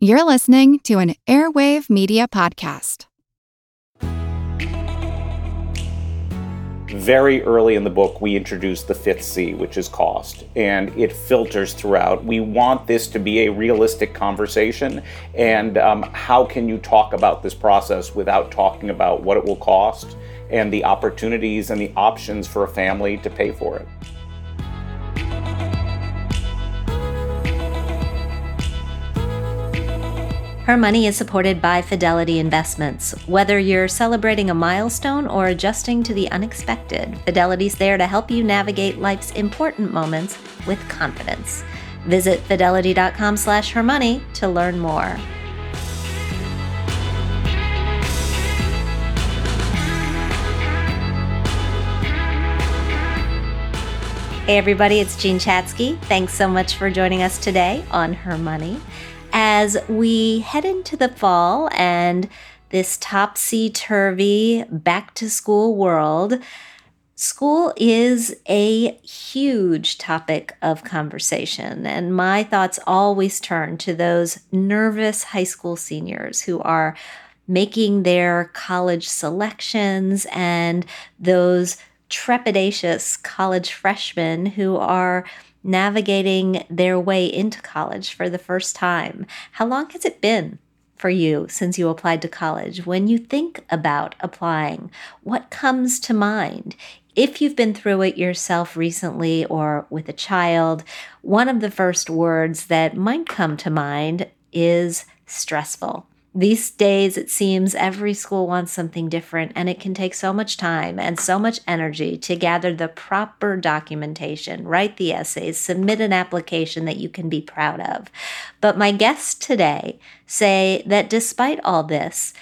You're listening to an Airwave Media Podcast. Very early in the book, we introduce the fifth C, which is cost, and it filters throughout. We want this to be a realistic conversation, and um, how can you talk about this process without talking about what it will cost and the opportunities and the options for a family to pay for it? Her Money is supported by Fidelity Investments. Whether you're celebrating a milestone or adjusting to the unexpected, Fidelity's there to help you navigate life's important moments with confidence. Visit fidelity.com slash hermoney to learn more. Hey everybody, it's Jean Chatzky. Thanks so much for joining us today on Her Money as we head into the fall and this topsy turvy back to school world, school is a huge topic of conversation. And my thoughts always turn to those nervous high school seniors who are making their college selections and those trepidatious college freshmen who are navigating their way into college for the first time. How long has it been for you since you applied to college? When you think about applying, what comes to mind? If you've been through it yourself recently or with a child, one of the first words that might come to mind is stressful. These days, it seems every school wants something different, and it can take so much time and so much energy to gather the proper documentation, write the essays, submit an application that you can be proud of. But my guests today say that despite all this,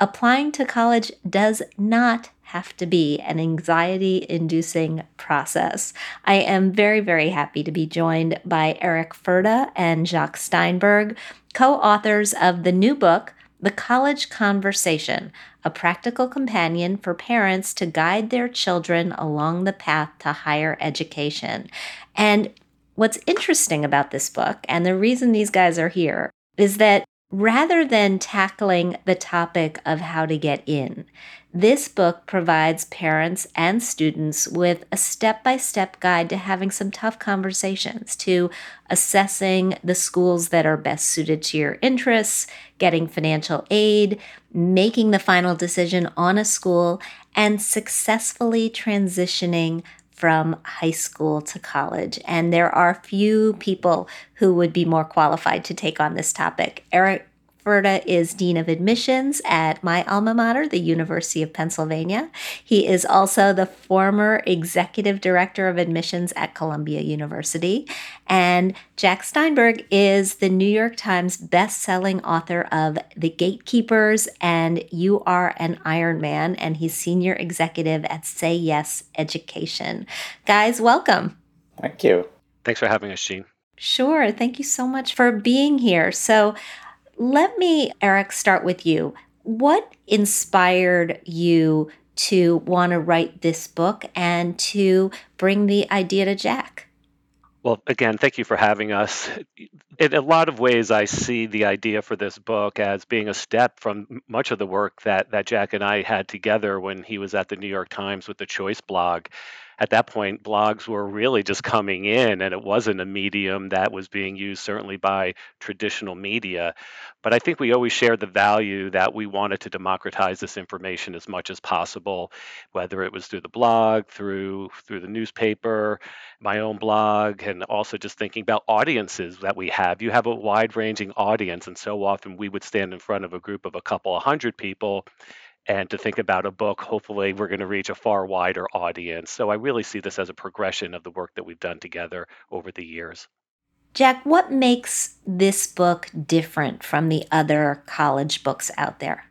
applying to college does not have to be an anxiety inducing process. I am very, very happy to be joined by Eric Furda and Jacques Steinberg, co authors of the new book, the College Conversation, a practical companion for parents to guide their children along the path to higher education. And what's interesting about this book, and the reason these guys are here, is that rather than tackling the topic of how to get in, this book provides parents and students with a step by step guide to having some tough conversations, to assessing the schools that are best suited to your interests, getting financial aid, making the final decision on a school, and successfully transitioning from high school to college. And there are few people who would be more qualified to take on this topic. Eric Furda is Dean of Admissions at my alma mater, the University of Pennsylvania. He is also the former Executive Director of Admissions at Columbia University. And Jacques Steinberg is the New York Times best-selling author of The Gatekeepers and You Are an Ironman, and he's Senior Executive at Say Yes Education. Guys, welcome. Thank you. Thanks for having us, Jean. Sure. Thank you so much for being here. So, let me, Eric, start with you. What inspired you to want to write this book and to bring the idea to Jacques? Well, again, thank you for having us. In a lot of ways, I see the idea for this book as being a step from much of the work that, that Jacques and I had together when he was at the New York Times with the Choice blog at that point, blogs were really just coming in, and it wasn't a medium that was being used certainly by traditional media. But I think we always shared the value that we wanted to democratize this information as much as possible, whether it was through the blog, through through the newspaper, my own blog, and also just thinking about audiences that we have. You have a wide-ranging audience, and so often we would stand in front of a group of a couple of hundred people and to think about a book, hopefully we're going to reach a far wider audience. So I really see this as a progression of the work that we've done together over the years. Jack, what makes this book different from the other college books out there?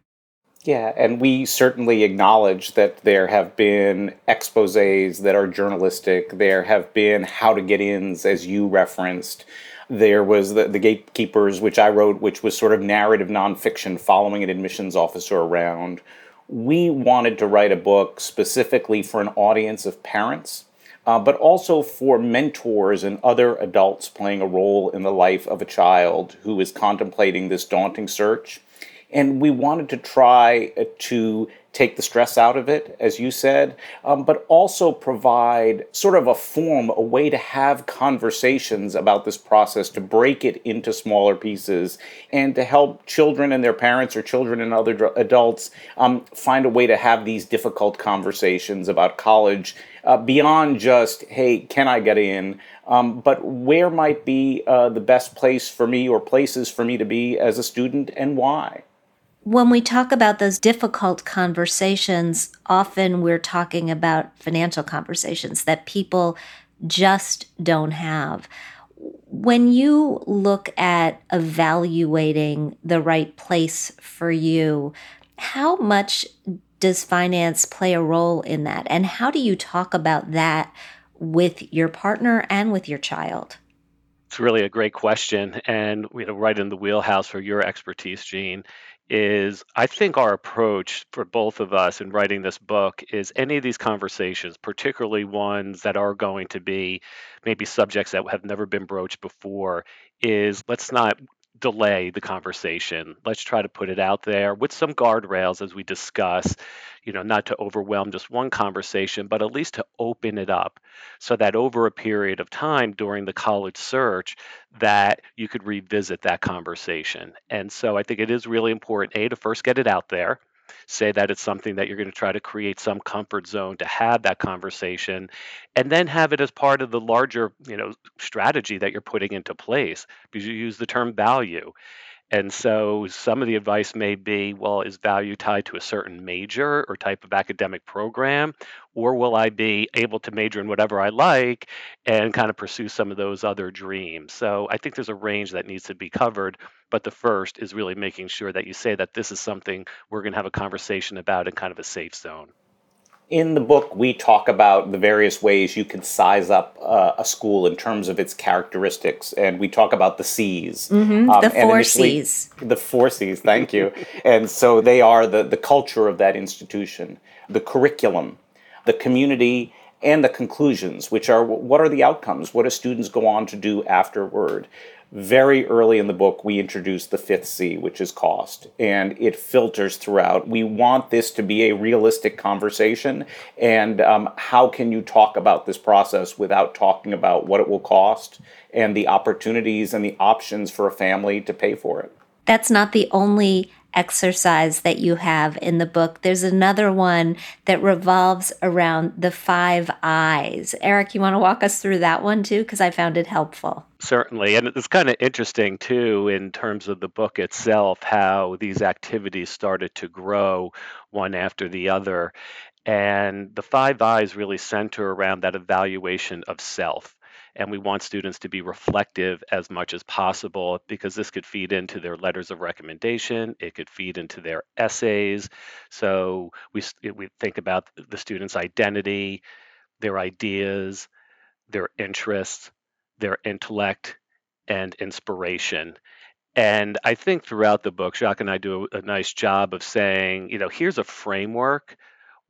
Yeah, and we certainly acknowledge that there have been exposes that are journalistic. There have been how to get ins, as you referenced. There was the, the Gatekeepers, which I wrote, which was sort of narrative nonfiction following an admissions officer around we wanted to write a book specifically for an audience of parents uh, but also for mentors and other adults playing a role in the life of a child who is contemplating this daunting search. And we wanted to try to take the stress out of it, as you said, um, but also provide sort of a form, a way to have conversations about this process, to break it into smaller pieces, and to help children and their parents or children and other dr- adults um, find a way to have these difficult conversations about college uh, beyond just, hey, can I get in? Um, but where might be uh, the best place for me or places for me to be as a student and why? When we talk about those difficult conversations, often we're talking about financial conversations that people just don't have. When you look at evaluating the right place for you, how much does finance play a role in that? And how do you talk about that with your partner and with your child? It's really a great question, and you know, right in the wheelhouse for your expertise, Jean is I think our approach for both of us in writing this book is any of these conversations, particularly ones that are going to be maybe subjects that have never been broached before, is let's not delay the conversation. Let's try to put it out there with some guardrails as we discuss, you know, not to overwhelm just one conversation, but at least to open it up so that over a period of time during the college search that you could revisit that conversation. And so I think it is really important a to first get it out there say that it's something that you're going to try to create some comfort zone to have that conversation and then have it as part of the larger you know strategy that you're putting into place because you use the term value and so some of the advice may be well, is value tied to a certain major or type of academic program? Or will I be able to major in whatever I like and kind of pursue some of those other dreams? So I think there's a range that needs to be covered. But the first is really making sure that you say that this is something we're going to have a conversation about in kind of a safe zone. In the book, we talk about the various ways you can size up uh, a school in terms of its characteristics, and we talk about the C's. Mm-hmm, um, the four C's. The four C's, thank you. and so they are the, the culture of that institution, the curriculum, the community, and the conclusions, which are what are the outcomes? What do students go on to do afterward? very early in the book, we introduce the fifth C, which is cost, and it filters throughout. We want this to be a realistic conversation, and um, how can you talk about this process without talking about what it will cost and the opportunities and the options for a family to pay for it? That's not the only exercise that you have in the book. There's another one that revolves around the five eyes. Eric, you want to walk us through that one too? Because I found it helpful. Certainly. And it's kind of interesting too, in terms of the book itself, how these activities started to grow one after the other. And the five eyes really center around that evaluation of self and we want students to be reflective as much as possible because this could feed into their letters of recommendation it could feed into their essays. So we, we think about the student's identity their ideas their interests their intellect and inspiration. And I think throughout the book, Jacques and I do a, a nice job of saying, you know, here's a framework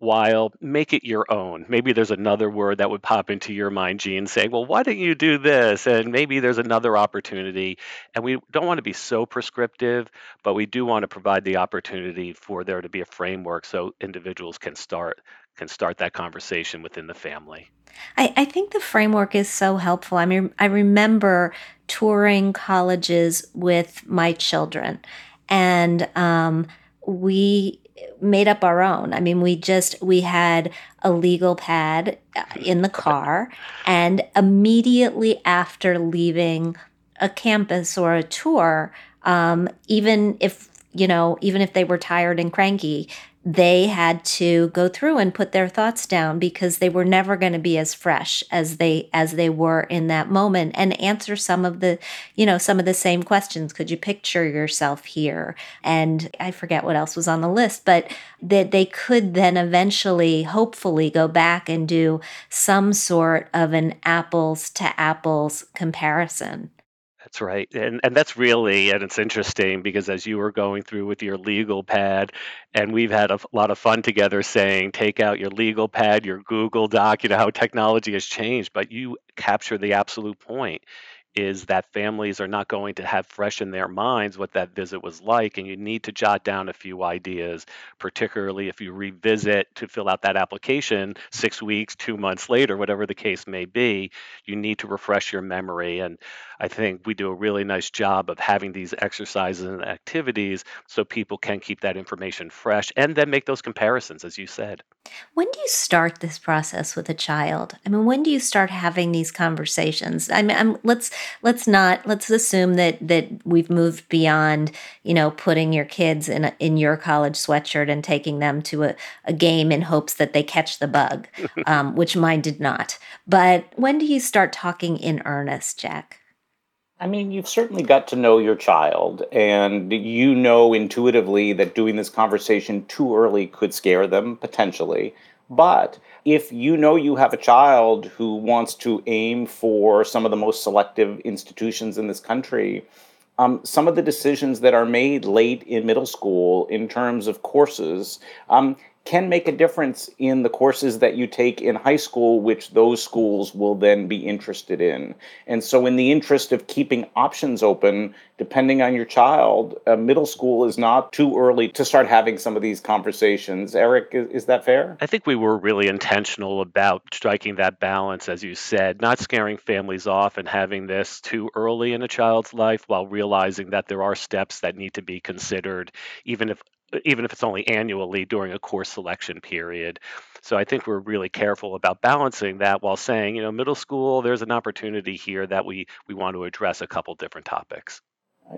while make it your own. Maybe there's another word that would pop into your mind, Jean, saying, well, why don't you do this? And maybe there's another opportunity. And we don't want to be so prescriptive, but we do want to provide the opportunity for there to be a framework so individuals can start can start that conversation within the family. I, I think the framework is so helpful. I mean, I remember touring colleges with my children, and um, we made up our own. I mean, we just we had a legal pad uh, in the car and immediately after leaving a campus or a tour, um, even if you know, even if they were tired and cranky, they had to go through and put their thoughts down because they were never going to be as fresh as they as they were in that moment and answer some of the you know some of the same questions. Could you picture yourself here? And i forget what else was on the list but that they could then eventually hopefully go back and do some sort of an apples to apples comparison That's right. And and that's really and it's interesting because as you were going through with your legal pad and we've had a lot of fun together saying take out your legal pad, your Google Doc, you know how technology has changed, but you capture the absolute point is that families are not going to have fresh in their minds what that visit was like and you need to jot down a few ideas particularly if you revisit to fill out that application 6 weeks 2 months later whatever the case may be you need to refresh your memory and I think we do a really nice job of having these exercises and activities so people can keep that information fresh and then make those comparisons as you said when do you start this process with a child? I mean, when do you start having these conversations? I mean, I'm, let's let's not let's assume that that we've moved beyond you know putting your kids in a, in your college sweatshirt and taking them to a, a game in hopes that they catch the bug, um, which mine did not. But when do you start talking in earnest, Jacques? I mean, you've certainly got to know your child, and you know intuitively that doing this conversation too early could scare them potentially. But if you know you have a child who wants to aim for some of the most selective institutions in this country, um, some of the decisions that are made late in middle school in terms of courses um, can make a difference in the courses that you take in high school, which those schools will then be interested in. And so, in the interest of keeping options open, depending on your child, uh, middle school is not too early to start having some of these conversations. Eric, is, is that fair? I think we were really intentional about striking that balance, as you said, not scaring families off and having this too early in a child's life while realizing that there are steps that need to be considered, even if even if it's only annually during a course selection period. So I think we're really careful about balancing that while saying, you know, middle school, there's an opportunity here that we we want to address a couple different topics.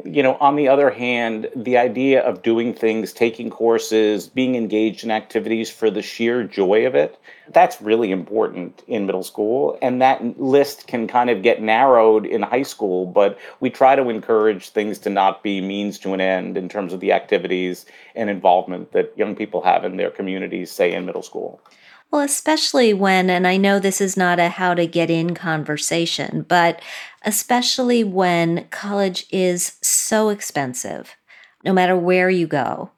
You know, on the other hand, the idea of doing things, taking courses, being engaged in activities for the sheer joy of it, that's really important in middle school. And that list can kind of get narrowed in high school, but we try to encourage things to not be means to an end in terms of the activities and involvement that young people have in their communities, say in middle school. Well, especially when, and I know this is not a how to get in conversation, but especially when college is so expensive, no matter where you go,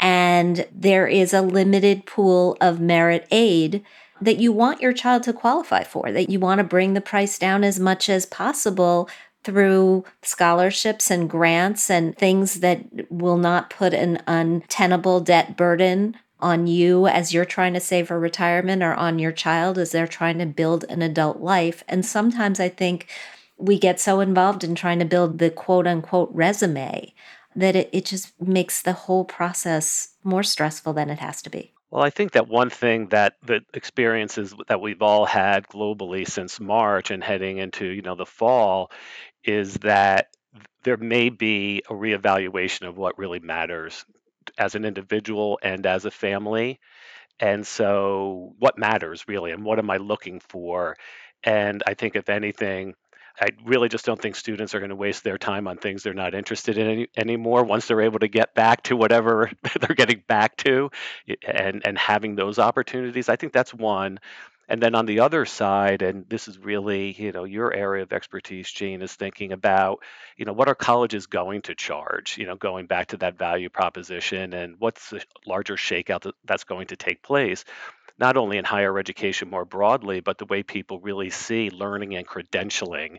and there is a limited pool of merit aid that you want your child to qualify for, that you want to bring the price down as much as possible through scholarships and grants and things that will not put an untenable debt burden on you as you're trying to save for retirement or on your child as they're trying to build an adult life. And sometimes I think we get so involved in trying to build the quote unquote resume that it, it just makes the whole process more stressful than it has to be. Well, I think that one thing that the experiences that we've all had globally since March and heading into, you know, the fall is that there may be a reevaluation of what really matters as an individual and as a family. And so, what matters really, and what am I looking for? And I think, if anything, I really just don't think students are going to waste their time on things they're not interested in any, anymore once they're able to get back to whatever they're getting back to eh, and, and having those opportunities. I think that's one. And then on the other side, and this is really, you know, your area of expertise, Jean, is thinking about, you know, what are colleges going to charge? You know, going back to that value proposition and what's the larger shakeout that, that's going to take place, not only in higher education more broadly, but the way people really see learning and credentialing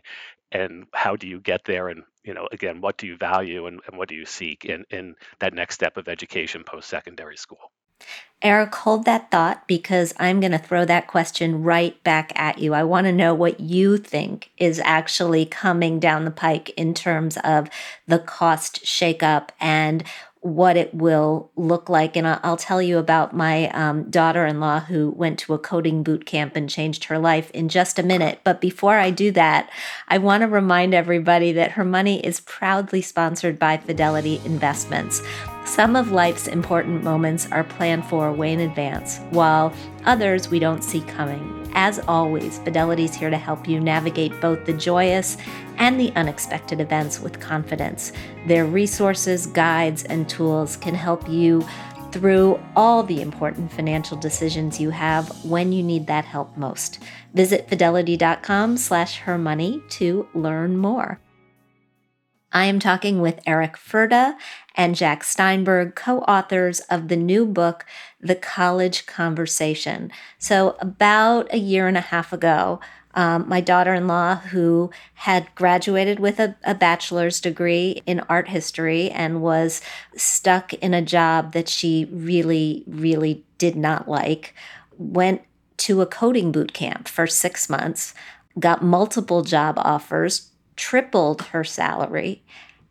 and how do you get there and you know again what do you value and, and what do you seek in, in that next step of education post-secondary school Eric, hold that thought because I'm going to throw that question right back at you. I want to know what you think is actually coming down the pike in terms of the cost shakeup and what it will look like. And I'll tell you about my um, daughter in law who went to a coding boot camp and changed her life in just a minute. But before I do that, I want to remind everybody that her money is proudly sponsored by Fidelity Investments. Some of life's important moments are planned for way in advance, while others we don't see coming. As always, Fidelity's here to help you navigate both the joyous and the unexpected events with confidence. Their resources, guides, and tools can help you through all the important financial decisions you have when you need that help most. Visit fidelity.com slash hermoney to learn more. I am talking with Eric Furda and Jacques Steinberg, co authors of the new book, The College Conversation. So, about a year and a half ago, um, my daughter in law, who had graduated with a, a bachelor's degree in art history and was stuck in a job that she really, really did not like, went to a coding boot camp for six months, got multiple job offers, tripled her salary,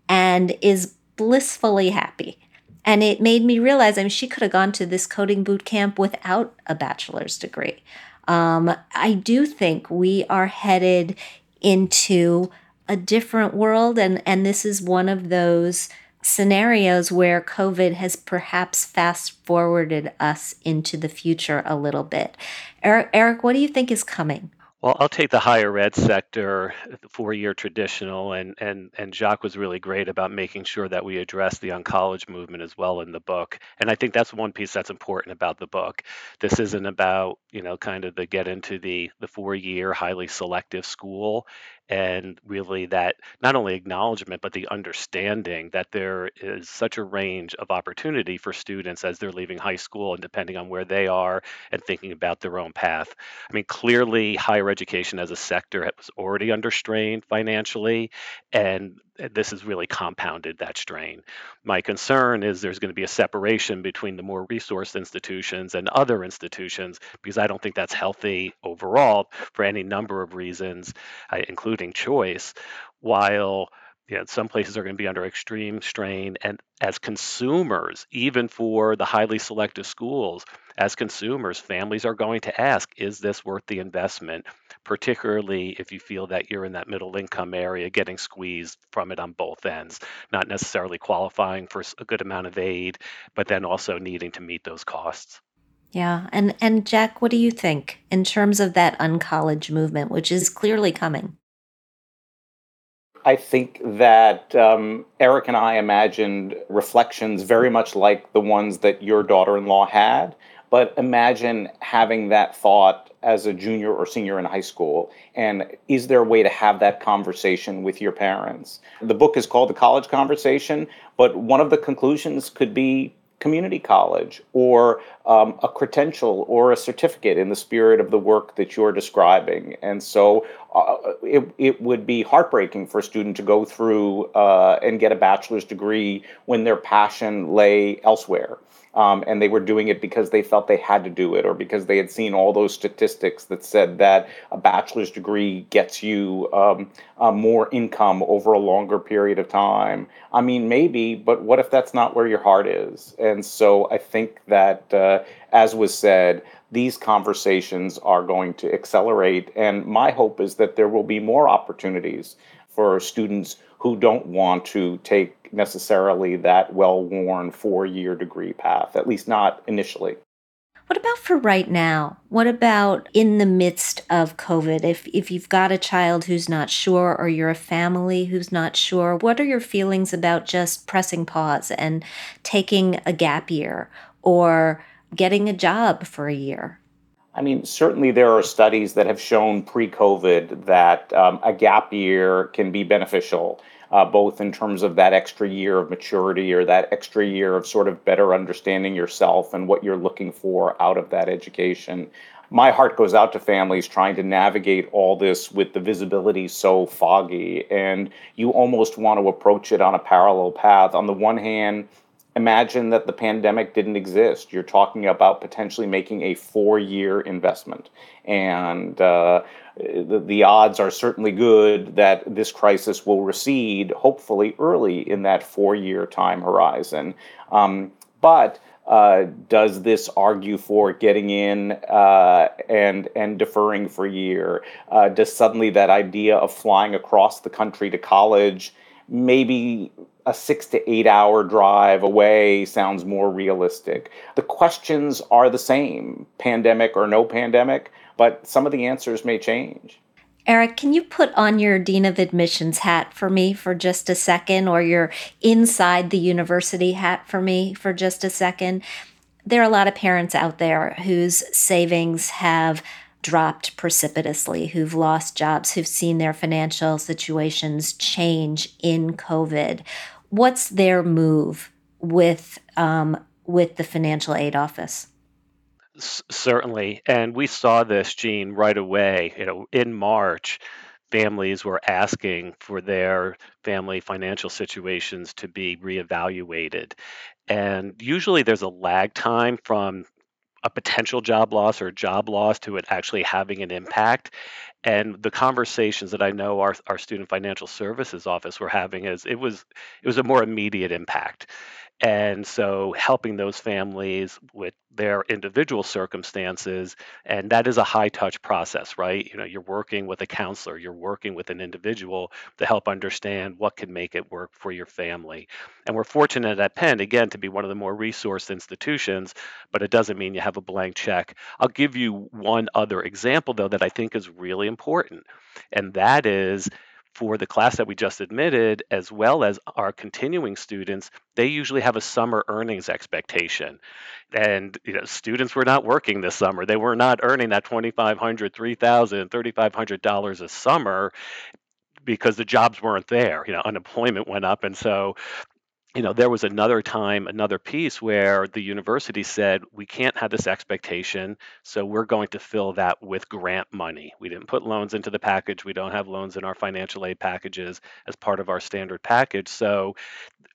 and is blissfully happy. And it made me realize I mean, she could have gone to this coding boot camp without a bachelor's degree. Um, I do think we are headed into a different world, and, and this is one of those scenarios where COVID has perhaps fast forwarded us into the future a little bit. Eric, Eric, what do you think is coming? Well, I'll take the higher ed sector, the four-year traditional, and and and Jacques was really great about making sure that we address the uncollege movement as well in the book. And I think that's one piece that's important about the book. This isn't about you know kind of the get into the the four-year highly selective school and really that not only acknowledgement but the understanding that there is such a range of opportunity for students as they're leaving high school and depending on where they are and thinking about their own path. I mean clearly higher education as a sector was already under strain financially and this has really compounded that strain. My concern is there's going to be a separation between the more resourced institutions and other institutions because I don't think that's healthy overall for any number of reasons, uh, including choice, while know, some places are going to be under extreme strain. And as consumers, even for the highly selective schools, as consumers, families are going to ask, is this worth the investment? Particularly if you feel that you're in that middle income area, getting squeezed from it on both ends, not necessarily qualifying for a good amount of aid, but then also needing to meet those costs. Yeah. And and Jacques, what do you think in terms of that uncollege movement, which is clearly coming? I think that um, Eric and I imagined reflections very much like the ones that your daughter in law had. But imagine having that thought as a junior or senior in high school. And is there a way to have that conversation with your parents? The book is called The College Conversation, but one of the conclusions could be community college or um, a credential or a certificate in the spirit of the work that you're describing. And so uh, it, it would be heartbreaking for a student to go through uh, and get a bachelor's degree when their passion lay elsewhere um, and they were doing it because they felt they had to do it or because they had seen all those statistics that said that a bachelor's degree gets you um, uh, more income over a longer period of time. I mean, maybe, but what if that's not where your heart is? And so I think that, as was said, these conversations are going to accelerate. And my hope is that there will be more opportunities for students who don't want to take necessarily that well worn four year degree path, at least not initially. What about for right now? What about in the midst of COVID? If, if you've got a child who's not sure or you're a family who's not sure, what are your feelings about just pressing pause and taking a gap year or getting a job for a year? I mean, certainly there are studies that have shown pre COVID that um, a gap year can be beneficial, uh, both in terms of that extra year of maturity or that extra year of sort of better understanding yourself and what you're looking for out of that education. My heart goes out to families trying to navigate all this with the visibility so foggy, and you almost want to approach it on a parallel path. On the one hand, imagine that the pandemic didn't exist. You're talking about potentially making a four year investment. And uh, the, the, odds are certainly good that this crisis will recede, hopefully early in that four year time horizon. Um, but uh, does this argue for getting in uh, and and deferring for a year? Uh, does suddenly that idea of flying across the country to college maybe a six to eight hour drive away sounds more realistic. The questions are the same, pandemic or no pandemic, but some of the answers may change. Eric, can you put on your Dean of Admissions hat for me for just a second, or your inside the university hat for me for just a second? There are a lot of parents out there whose savings have dropped precipitously, who've lost jobs, who've seen their financial situations change in COVID. What's their move with um, with the financial aid office? S- certainly, and we saw this, Jean, right away. You know, in March, families were asking for their family financial situations to be reevaluated, and usually there's a lag time from a potential job loss or job loss to it actually having an impact. And the conversations that I know our, our student financial services office were having is it was it was a more immediate impact. And so helping those families with their individual circumstances, and that is a high touch process, right? You know, you're working with a counselor, you're working with an individual to help understand what can make it work for your family. And we're fortunate at Penn, again, to be one of the more resourced institutions, but it doesn't mean you have a blank check. I'll give you one other example, though, that I think is really important, and that is for the class that we just admitted, as well as our continuing students, they usually have a summer earnings expectation. And you know, students were not working this summer. They were not earning that $2,500, $3,000, $3,500 a summer because the jobs weren't there. You know, unemployment went up. And so you know, there was another time, another piece where the university said, we can't have this expectation, so we're going to fill that with grant money. We didn't put loans into the package. We don't have loans in our financial aid packages as part of our standard package. So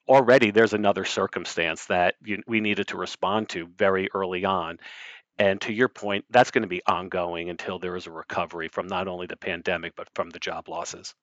already there's another circumstance that you, we needed to respond to very early on. And to your point, that's going to be ongoing until there is a recovery from not only the pandemic, but from the job losses.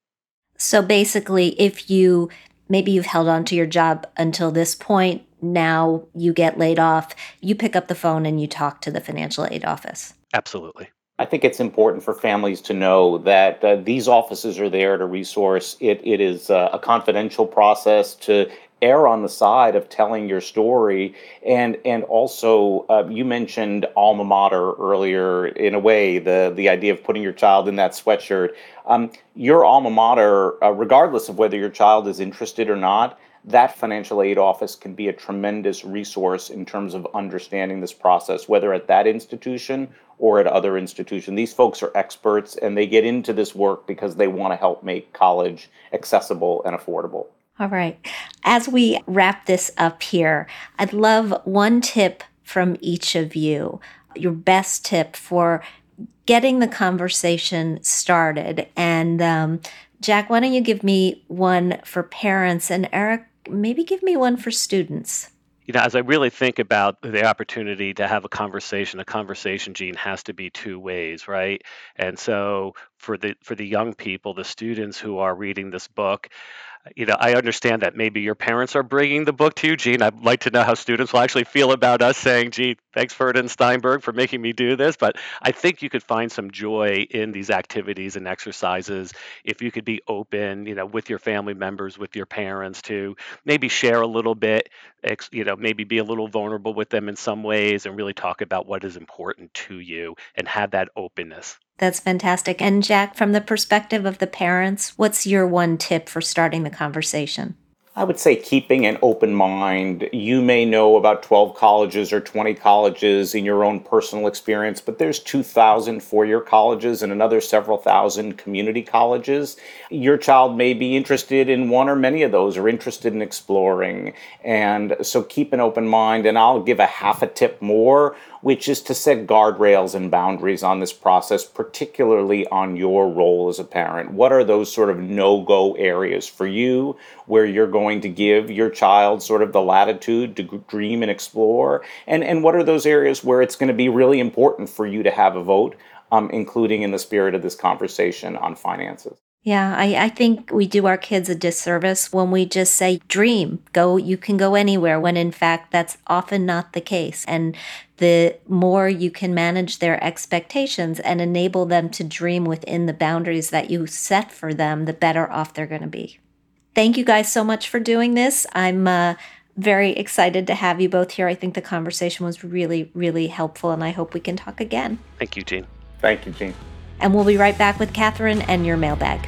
So basically, if you maybe you've held on to your job until this point. Now you get laid off. You pick up the phone and you talk to the financial aid office. Absolutely. I think it's important for families to know that uh, these offices are there to resource. It, it is uh, a confidential process to err on the side of telling your story. And and also uh, you mentioned alma mater earlier in a way the the idea of putting your child in that sweatshirt. Um, your alma mater uh, regardless of whether your child is interested or not that financial aid office can be a tremendous resource in terms of understanding this process whether at that institution or at other institutions these folks are experts and they get into this work because they want to help make college accessible and affordable all right. As we wrap this up here, I'd love one tip from each of you, your best tip for getting the conversation started. And um, Jacques, why don't you give me one for parents? And Eric, maybe give me one for students you know, as I really think about the opportunity to have a conversation, a conversation, Jean has to be two ways, right? And so for the for the young people, the students who are reading this book, you know, I understand that maybe your parents are bringing the book to you, Jean. I'd like to know how students will actually feel about us saying, "Gee, thanks Furda and Steinberg for making me do this." But I think you could find some joy in these activities and exercises if you could be open, you know, with your family members, with your parents, to maybe share a little bit, you know, maybe be a little vulnerable with them in some ways, and really talk about what is important to you and have that openness. That's fantastic. And Jacques, from the perspective of the parents, what's your one tip for starting the conversation? I would say keeping an open mind. You may know about 12 colleges or 20 colleges in your own personal experience, but there's 2,000 four year colleges and another several thousand community colleges. Your child may be interested in one or many of those or interested in exploring. And so keep an open mind. And I'll give a half a tip more which is to set guardrails and boundaries on this process, particularly on your role as a parent. What are those sort of no go areas for you where you're going to give your child sort of the latitude to dream and explore? And, and what are those areas where it's going to be really important for you to have a vote, um, including in the spirit of this conversation on finances? Yeah, I, I think we do our kids a disservice when we just say, dream, go, you can go anywhere, when in fact that's often not the case. And the more you can manage their expectations and enable them to dream within the boundaries that you set for them, the better off they're going to be. Thank you guys so much for doing this. I'm uh, very excited to have you both here. I think the conversation was really, really helpful, and I hope we can talk again. Thank you, Jean. Thank you, Jean and we'll be right back with Kathryn and your mailbag.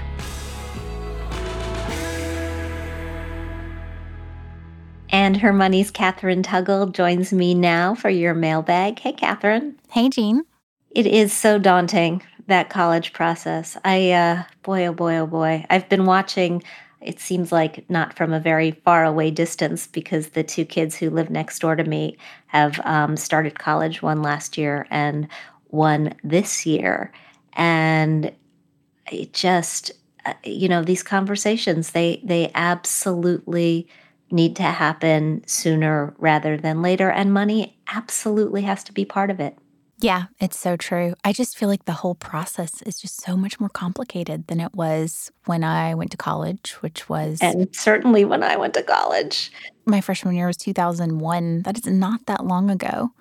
And her money's Kathryn Tuggle joins me now for your mailbag. Hey, Kathryn. Hey, Jean. It is so daunting, that college process. I, uh, boy, oh boy, oh boy. I've been watching, it seems like not from a very far away distance because the two kids who live next door to me have um, started college, one last year and one this year. And it just, uh, you know, these conversations, they, they absolutely need to happen sooner rather than later. And money absolutely has to be part of it. Yeah, it's so true. I just feel like the whole process is just so much more complicated than it was when I went to college, which was. And certainly when I went to college. My freshman year was 2001. That is not that long ago.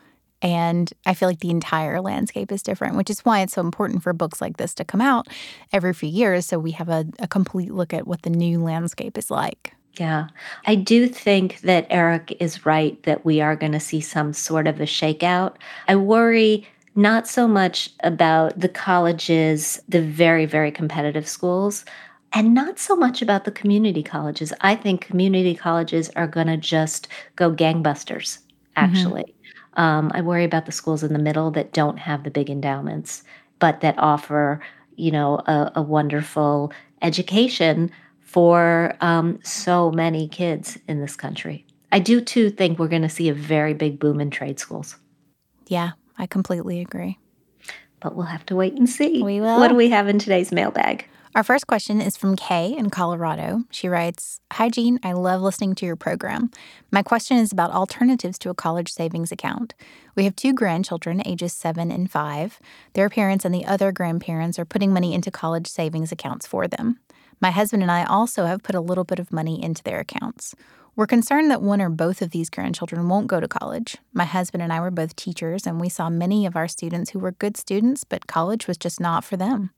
And I feel like the entire landscape is different, which is why it's so important for books like this to come out every few years so we have a, a complete look at what the new landscape is like. Yeah. I do think that Eric is right that we are going to see some sort of a shakeout. I worry not so much about the colleges, the very, very competitive schools, and not so much about the community colleges. I think community colleges are going to just go gangbusters, mm-hmm. actually. Mm-hmm. Um, I worry about the schools in the middle that don't have the big endowments, but that offer, you know, a, a wonderful education for um, so many kids in this country. I do too think we're going to see a very big boom in trade schools. Yeah, I completely agree. But we'll have to wait and see. We will. What do we have in today's mailbag? Our first question is from Kay in Colorado. She writes Hi, Jean. I love listening to your program. My question is about alternatives to a college savings account. We have two grandchildren, ages seven and five. Their parents and the other grandparents are putting money into college savings accounts for them. My husband and I also have put a little bit of money into their accounts. We're concerned that one or both of these grandchildren won't go to college. My husband and I were both teachers, and we saw many of our students who were good students, but college was just not for them.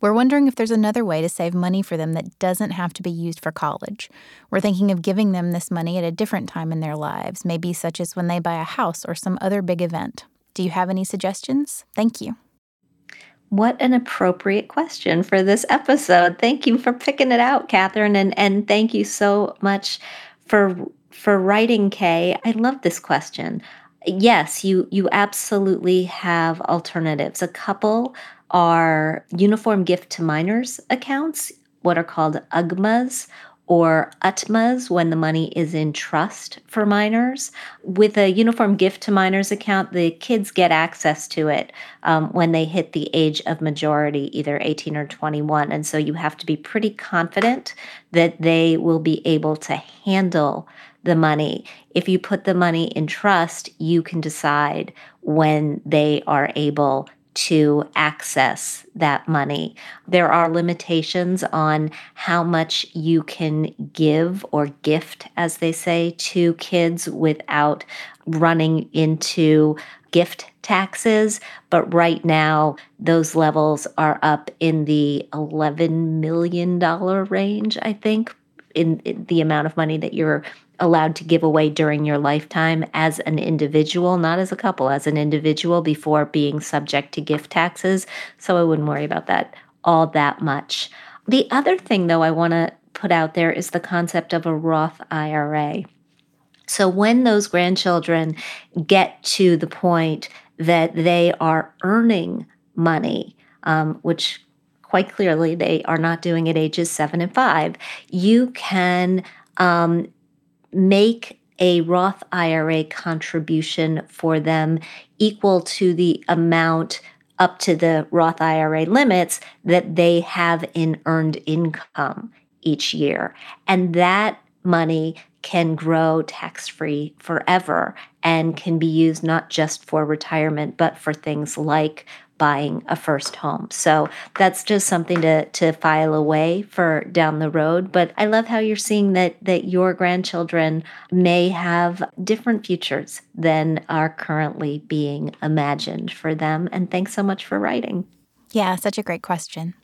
We're wondering if there's another way to save money for them that doesn't have to be used for college. We're thinking of giving them this money at a different time in their lives, maybe such as when they buy a house or some other big event. Do you have any suggestions? Thank you. What an appropriate question for this episode. Thank you for picking it out, Kathryn, and, and thank you so much for for writing, Kay. I love this question. Yes, you you absolutely have alternatives. A couple are uniform gift to minors accounts, what are called UGMAs or UTMAs when the money is in trust for minors. With a uniform gift to minors account, the kids get access to it um, when they hit the age of majority, either 18 or 21. And so you have to be pretty confident that they will be able to handle the money. If you put the money in trust, you can decide when they are able to access that money. There are limitations on how much you can give or gift, as they say, to kids without running into gift taxes. But right now, those levels are up in the $11 million range, I think, in, in the amount of money that you're allowed to give away during your lifetime as an individual, not as a couple, as an individual before being subject to gift taxes. So I wouldn't worry about that all that much. The other thing, though, I want to put out there is the concept of a Roth IRA. So when those grandchildren get to the point that they are earning money, um, which quite clearly they are not doing at ages seven and five, you can um, make a Roth IRA contribution for them equal to the amount up to the Roth IRA limits that they have in earned income each year. And that money can grow tax free forever and can be used not just for retirement, but for things like buying a first home. So that's just something to to file away for down the road. But I love how you're seeing that that your grandchildren may have different futures than are currently being imagined for them. And thanks so much for writing. Yeah, such a great question.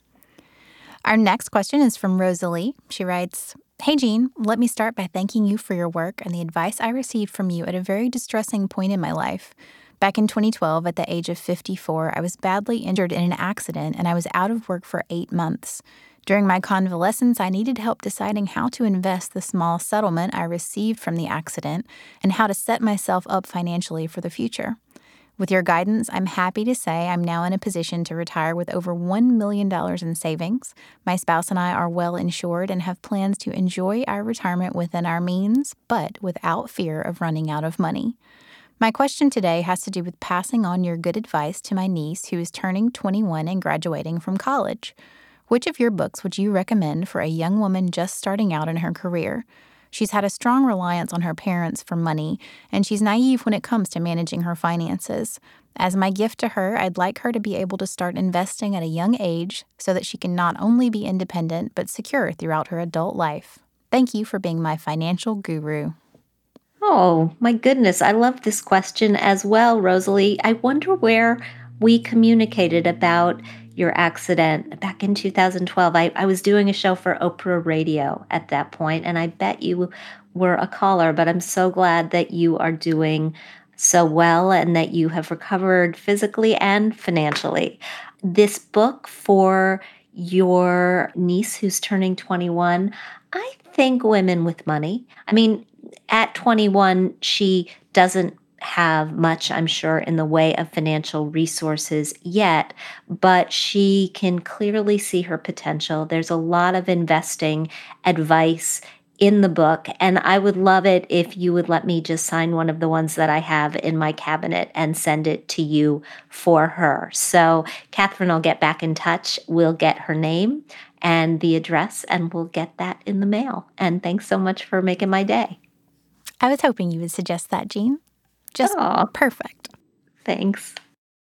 Our next question is from Rosalie. She writes, Hey, Jean, let me start by thanking you for your work and the advice I received from you at a very distressing point in my life. Back in 2012, at the age of 54, I was badly injured in an accident and I was out of work for eight months. During my convalescence, I needed help deciding how to invest the small settlement I received from the accident and how to set myself up financially for the future. With your guidance, I'm happy to say I'm now in a position to retire with over $1 million in savings. My spouse and I are well insured and have plans to enjoy our retirement within our means, but without fear of running out of money. My question today has to do with passing on your good advice to my niece who is turning 21 and graduating from college. Which of your books would you recommend for a young woman just starting out in her career? She's had a strong reliance on her parents for money, and she's naive when it comes to managing her finances. As my gift to her, I'd like her to be able to start investing at a young age so that she can not only be independent but secure throughout her adult life. Thank you for being my financial guru. Oh, my goodness. I love this question as well, Rosalie. I wonder where we communicated about your accident back in 2012. I, I was doing a show for Oprah Radio at that point, and I bet you were a caller, but I'm so glad that you are doing so well and that you have recovered physically and financially. This book for your niece who's turning 21, I think women with money. I mean, at 21, she doesn't have much, I'm sure, in the way of financial resources yet, but she can clearly see her potential. There's a lot of investing advice in the book, and I would love it if you would let me just sign one of the ones that I have in my cabinet and send it to you for her. So, Kathryn I'll get back in touch. We'll get her name and the address, and we'll get that in the mail. And thanks so much for making my day. I was hoping you would suggest that, Jean. Just perfect. Thanks.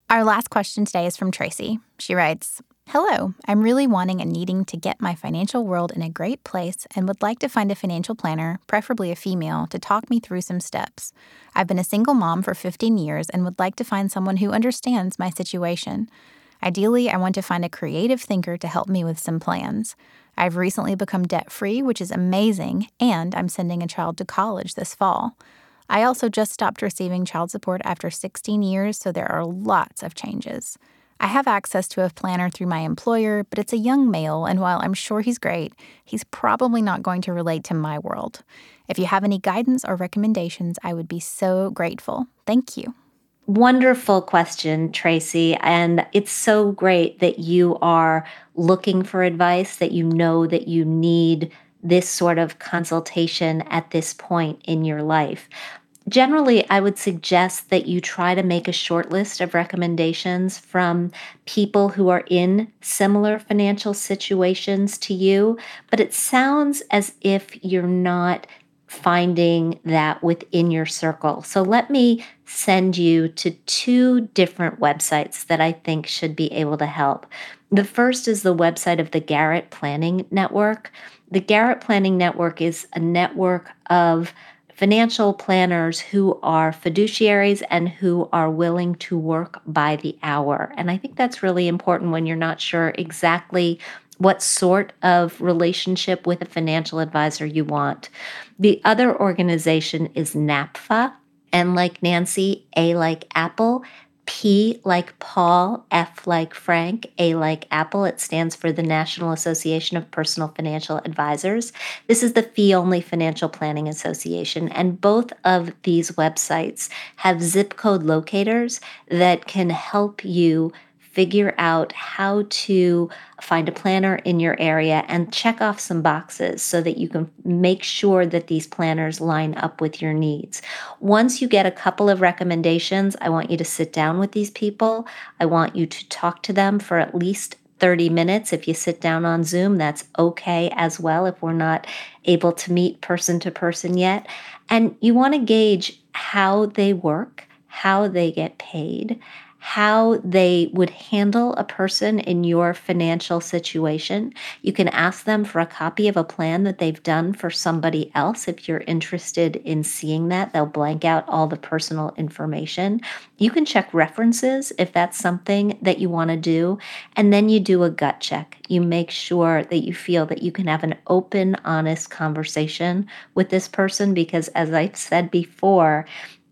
Our last question today is from Tracy. She writes Hello, I'm really wanting and needing to get my financial world in a great place and would like to find a financial planner, preferably a female, to talk me through some steps. I've been a single mom for 15 years and would like to find someone who understands my situation. Ideally, I want to find a creative thinker to help me with some plans. I've recently become debt free, which is amazing, and I'm sending a child to college this fall. I also just stopped receiving child support after 16 years, so there are lots of changes. I have access to a planner through my employer, but it's a young male, and while I'm sure he's great, he's probably not going to relate to my world. If you have any guidance or recommendations, I would be so grateful. Thank you. Wonderful question, Tracy. And it's so great that you are looking for advice, that you know that you need this sort of consultation at this point in your life. Generally, I would suggest that you try to make a short list of recommendations from people who are in similar financial situations to you, but it sounds as if you're not finding that within your circle. So let me send you to two different websites that I think should be able to help. The first is the website of the Garrett Planning Network. The Garrett Planning Network is a network of financial planners who are fiduciaries and who are willing to work by the hour. And I think that's really important when you're not sure exactly what sort of relationship with a financial advisor you want. The other organization is NAPFA. And like Nancy, A like Apple, P like Paul, F like Frank, A like Apple. It stands for the National Association of Personal Financial Advisors. This is the fee only financial planning association. And both of these websites have zip code locators that can help you figure out how to find a planner in your area and check off some boxes so that you can make sure that these planners line up with your needs. Once you get a couple of recommendations, I want you to sit down with these people. I want you to talk to them for at least 30 minutes. If you sit down on Zoom, that's okay as well if we're not able to meet person to person yet. And you want to gauge how they work, how they get paid, how they would handle a person in your financial situation. You can ask them for a copy of a plan that they've done for somebody else if you're interested in seeing that. They'll blank out all the personal information. You can check references if that's something that you want to do. And then you do a gut check. You make sure that you feel that you can have an open, honest conversation with this person because, as I've said before,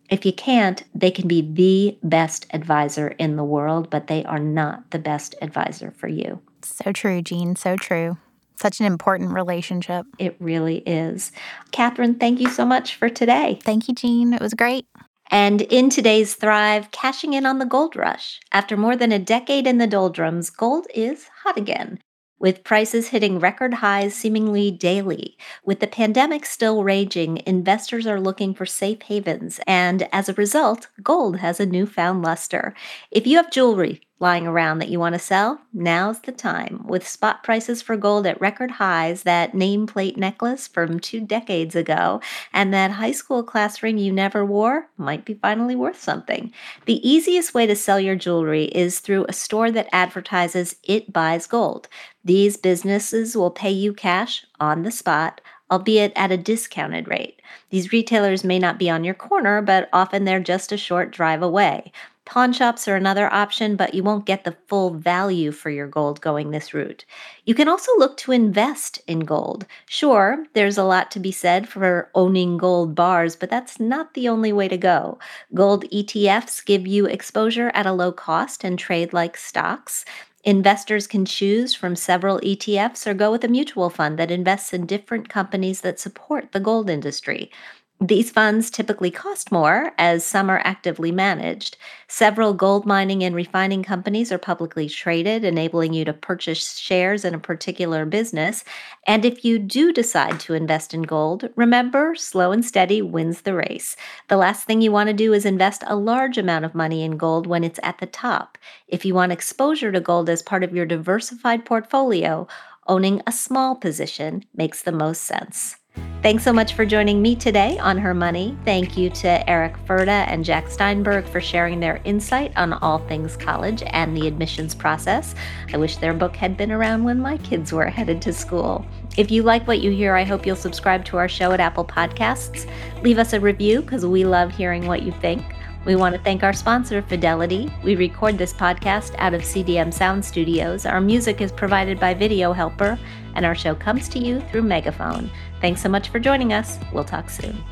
if you can't, they can be the best advisor in the world, but they are not the best advisor for you. So true, Jean. So true. Such an important relationship. It really is. Kathryn, thank you so much for today. Thank you, Jean. It was great. And in today's Thrive, cashing in on the gold rush. After more than a decade in the doldrums, gold is hot again with prices hitting record highs seemingly daily. With the pandemic still raging, investors are looking for safe havens, and as a result, gold has a newfound luster. If you have jewelry lying around that you want to sell, now's the time. With spot prices for gold at record highs, that nameplate necklace from two decades ago, and that high school class ring you never wore might be finally worth something. The easiest way to sell your jewelry is through a store that advertises it buys gold. These businesses will pay you cash on the spot, albeit at a discounted rate. These retailers may not be on your corner, but often they're just a short drive away. Pawn shops are another option, but you won't get the full value for your gold going this route. You can also look to invest in gold. Sure, there's a lot to be said for owning gold bars, but that's not the only way to go. Gold ETFs give you exposure at a low cost and trade like stocks. Investors can choose from several ETFs or go with a mutual fund that invests in different companies that support the gold industry. These funds typically cost more as some are actively managed. Several gold mining and refining companies are publicly traded, enabling you to purchase shares in a particular business. And if you do decide to invest in gold, remember slow and steady wins the race. The last thing you want to do is invest a large amount of money in gold when it's at the top. If you want exposure to gold as part of your diversified portfolio, owning a small position makes the most sense. Thanks so much for joining me today on Her Money. Thank you to Eric Furda and Jacques Steinberg for sharing their insight on all things college and the admissions process. I wish their book had been around when my kids were headed to school. If you like what you hear, I hope you'll subscribe to our show at Apple Podcasts. Leave us a review because we love hearing what you think. We want to thank our sponsor, Fidelity. We record this podcast out of CDM Sound Studios. Our music is provided by Video Helper, and our show comes to you through Megaphone. Thanks so much for joining us. We'll talk soon.